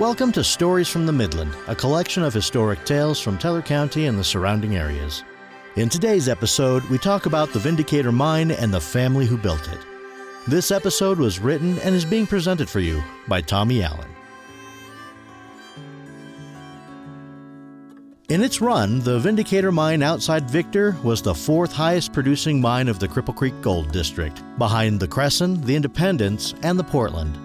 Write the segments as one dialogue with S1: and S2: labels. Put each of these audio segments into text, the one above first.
S1: Welcome to Stories from the Midland, a collection of historic tales from Teller County and the surrounding areas. In today's episode, we talk about the Vindicator Mine and the family who built it. This episode was written and is being presented for you by Tommy Allen. In its run, the Vindicator mine outside Victor was the fourth highest producing mine of the Cripple Creek Gold District, behind the Crescent, the Independence, and the Portland.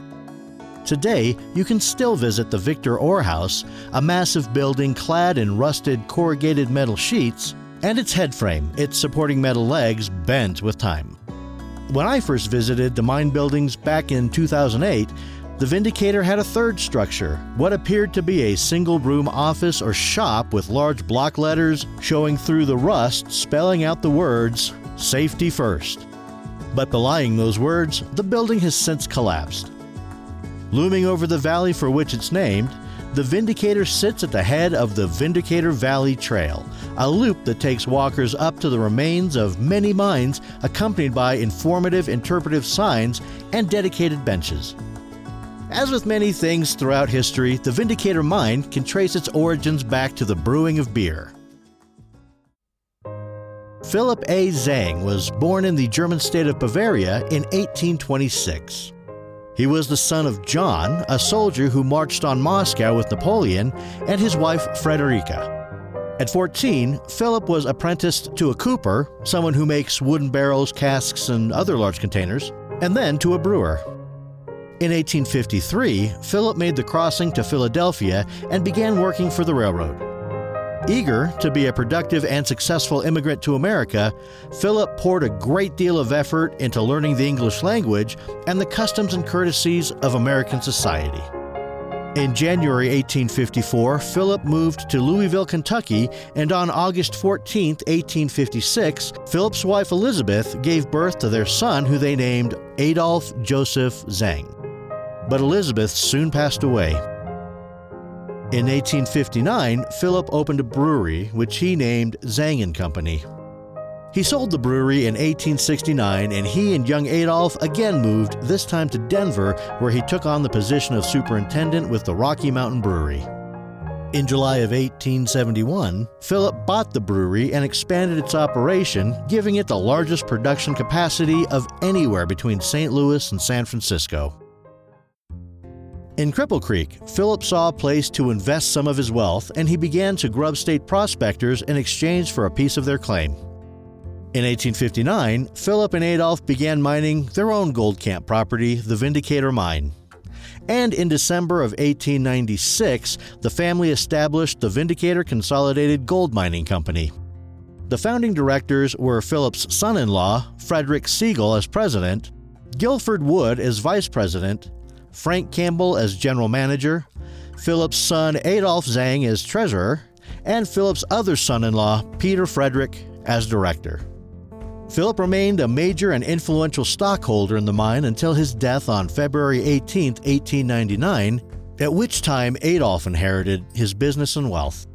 S1: Today, you can still visit the Victor Ore House, a massive building clad in rusted corrugated metal sheets, and its headframe, its supporting metal legs bent with time. When I first visited the mine buildings back in 2008, the Vindicator had a third structure, what appeared to be a single room office or shop with large block letters showing through the rust spelling out the words, Safety First. But belying those words, the building has since collapsed. Looming over the valley for which it's named, the Vindicator sits at the head of the Vindicator Valley Trail, a loop that takes walkers up to the remains of many mines, accompanied by informative interpretive signs and dedicated benches. As with many things throughout history, the Vindicator mine can trace its origins back to the brewing of beer. Philip A. Zang was born in the German state of Bavaria in 1826. He was the son of John, a soldier who marched on Moscow with Napoleon, and his wife Frederica. At 14, Philip was apprenticed to a cooper, someone who makes wooden barrels, casks, and other large containers, and then to a brewer. In 1853, Philip made the crossing to Philadelphia and began working for the railroad. Eager to be a productive and successful immigrant to America, Philip poured a great deal of effort into learning the English language and the customs and courtesies of American society. In January 1854, Philip moved to Louisville, Kentucky, and on August 14, 1856, Philip's wife Elizabeth gave birth to their son, who they named Adolph Joseph Zang but Elizabeth soon passed away. In 1859, Philip opened a brewery, which he named Zang & Company. He sold the brewery in 1869, and he and young Adolph again moved, this time to Denver, where he took on the position of superintendent with the Rocky Mountain Brewery. In July of 1871, Philip bought the brewery and expanded its operation, giving it the largest production capacity of anywhere between St. Louis and San Francisco. In Cripple Creek, Philip saw a place to invest some of his wealth and he began to grubstake prospectors in exchange for a piece of their claim. In 1859, Philip and Adolph began mining their own gold camp property, the Vindicator Mine. And in December of 1896, the family established the Vindicator Consolidated Gold Mining Company. The founding directors were Philip's son in law, Frederick Siegel, as president, Guilford Wood as vice president, Frank Campbell as general manager, Philip's son Adolf Zang as treasurer, and Philip's other son in law, Peter Frederick, as director. Philip remained a major and influential stockholder in the mine until his death on February 18, 1899, at which time Adolf inherited his business and wealth.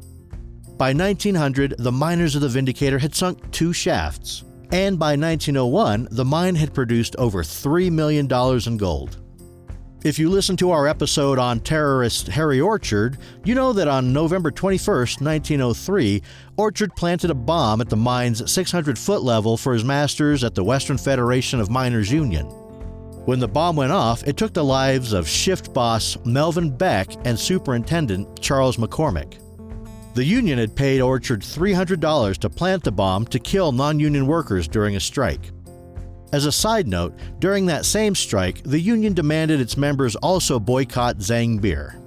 S1: By 1900, the miners of the Vindicator had sunk two shafts, and by 1901, the mine had produced over $3 million in gold. If you listen to our episode on terrorist Harry Orchard, you know that on November 21, 1903, Orchard planted a bomb at the mine's 600 foot level for his masters at the Western Federation of Miners Union. When the bomb went off, it took the lives of shift boss Melvin Beck and superintendent Charles McCormick. The union had paid Orchard $300 to plant the bomb to kill non union workers during a strike. As a side note, during that same strike, the union demanded its members also boycott Zang beer.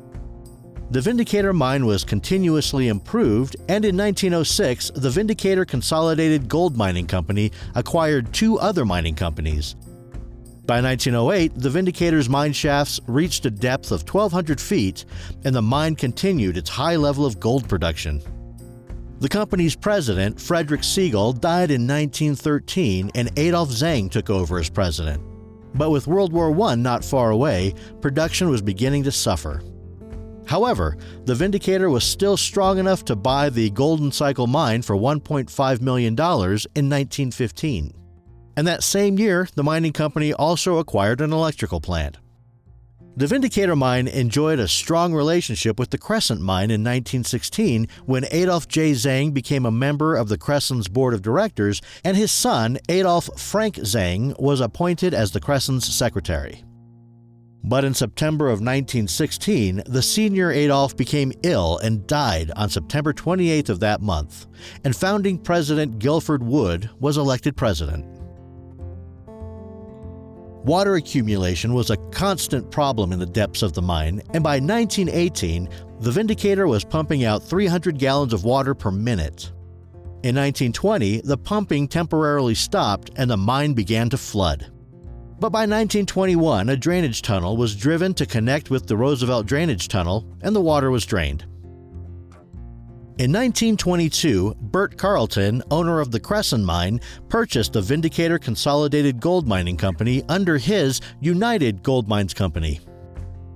S1: The Vindicator mine was continuously improved, and in 1906, the Vindicator Consolidated Gold Mining Company acquired two other mining companies. By 1908, the Vindicator's mine shafts reached a depth of 1,200 feet, and the mine continued its high level of gold production. The company's president, Frederick Siegel, died in 1913 and Adolf Zang took over as president. But with World War I not far away, production was beginning to suffer. However, the Vindicator was still strong enough to buy the Golden Cycle mine for $1.5 million in 1915. And that same year, the mining company also acquired an electrical plant. The Vindicator Mine enjoyed a strong relationship with the Crescent Mine in 1916 when Adolf J. Zang became a member of the Crescent's board of directors and his son, Adolf Frank Zang, was appointed as the Crescent's secretary. But in September of 1916, the senior Adolf became ill and died on September 28th of that month, and founding president Guilford Wood was elected president. Water accumulation was a constant problem in the depths of the mine, and by 1918, the Vindicator was pumping out 300 gallons of water per minute. In 1920, the pumping temporarily stopped and the mine began to flood. But by 1921, a drainage tunnel was driven to connect with the Roosevelt Drainage Tunnel, and the water was drained. In 1922, Bert Carlton, owner of the Crescent Mine, purchased the Vindicator Consolidated Gold Mining Company under his United Gold Mines Company.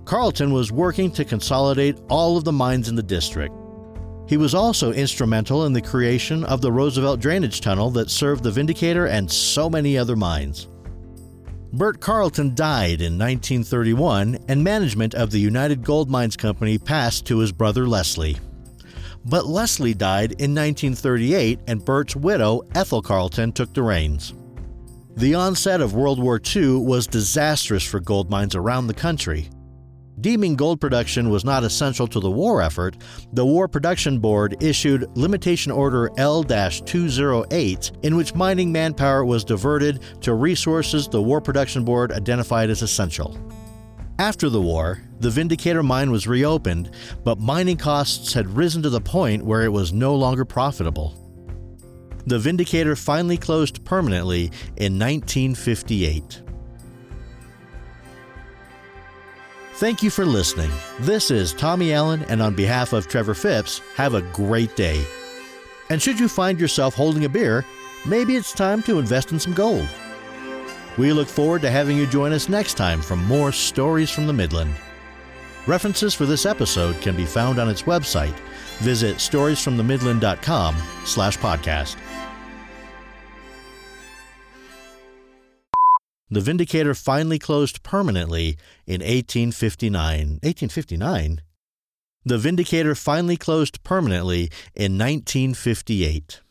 S1: Carlton was working to consolidate all of the mines in the district. He was also instrumental in the creation of the Roosevelt Drainage Tunnel that served the Vindicator and so many other mines. Bert Carlton died in 1931, and management of the United Gold Mines Company passed to his brother Leslie. But Leslie died in 1938, and Bert's widow, Ethel Carlton, took the reins. The onset of World War II was disastrous for gold mines around the country. Deeming gold production was not essential to the war effort, the War Production Board issued Limitation Order L 208, in which mining manpower was diverted to resources the War Production Board identified as essential. After the war, the Vindicator mine was reopened, but mining costs had risen to the point where it was no longer profitable. The Vindicator finally closed permanently in 1958. Thank you for listening. This is Tommy Allen, and on behalf of Trevor Phipps, have a great day. And should you find yourself holding a beer, maybe it's time to invest in some gold. We look forward to having you join us next time for more Stories from the Midland. References for this episode can be found on its website. Visit storiesfromthemidland.com slash podcast. The Vindicator finally closed permanently in 1859. 1859? The Vindicator finally closed permanently in 1958.